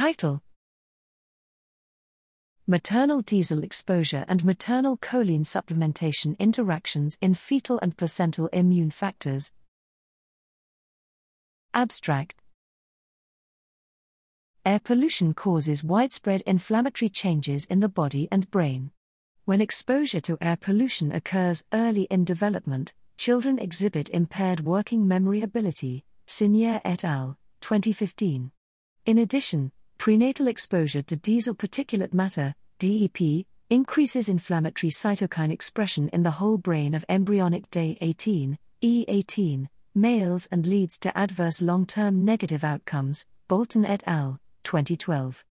Title Maternal diesel exposure and maternal choline supplementation interactions in fetal and placental immune factors. Abstract Air pollution causes widespread inflammatory changes in the body and brain. When exposure to air pollution occurs early in development, children exhibit impaired working memory ability, Sunyer et al., 2015. In addition, prenatal exposure to diesel particulate matter, DEP, increases inflammatory cytokine expression in the whole brain of embryonic day 18, E18, males and leads to adverse long term negative outcomes, Bolton et al., 2012.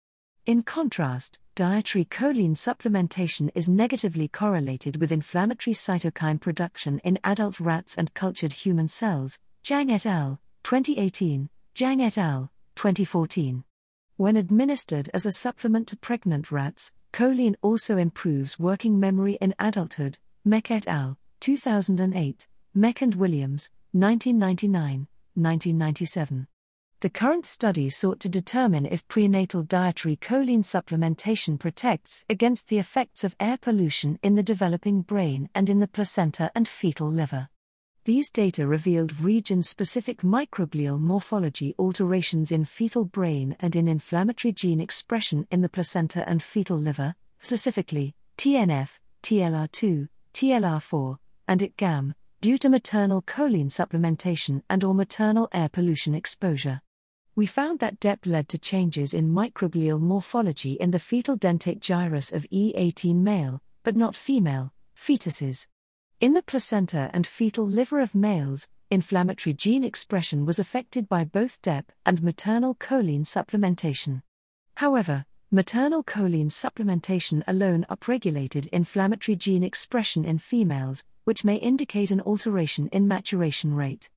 In contrast, dietary choline supplementation is negatively correlated with inflammatory cytokine production in adult rats and cultured human cells, Zhang et al., 2018, Jiang et al., 2014. When administered as a supplement to pregnant rats, choline also improves working memory in adulthood, Meck et al., 2008, Meck and Williams, 1999, 1997. The current study sought to determine if prenatal dietary choline supplementation protects against the effects of air pollution in the developing brain and in the placenta and fetal liver. These data revealed region specific microglial morphology alterations in fetal brain and in inflammatory gene expression in the placenta and fetal liver, specifically TNF, TLR2, TLR4, and ITGAM, due to maternal choline supplementation and or maternal air pollution exposure. We found that DEP led to changes in microglial morphology in the fetal dentate gyrus of E18 male, but not female, fetuses. In the placenta and fetal liver of males, inflammatory gene expression was affected by both DEP and maternal choline supplementation. However, maternal choline supplementation alone upregulated inflammatory gene expression in females, which may indicate an alteration in maturation rate.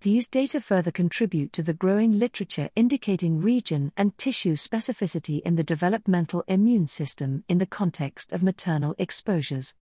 These data further contribute to the growing literature indicating region and tissue specificity in the developmental immune system in the context of maternal exposures.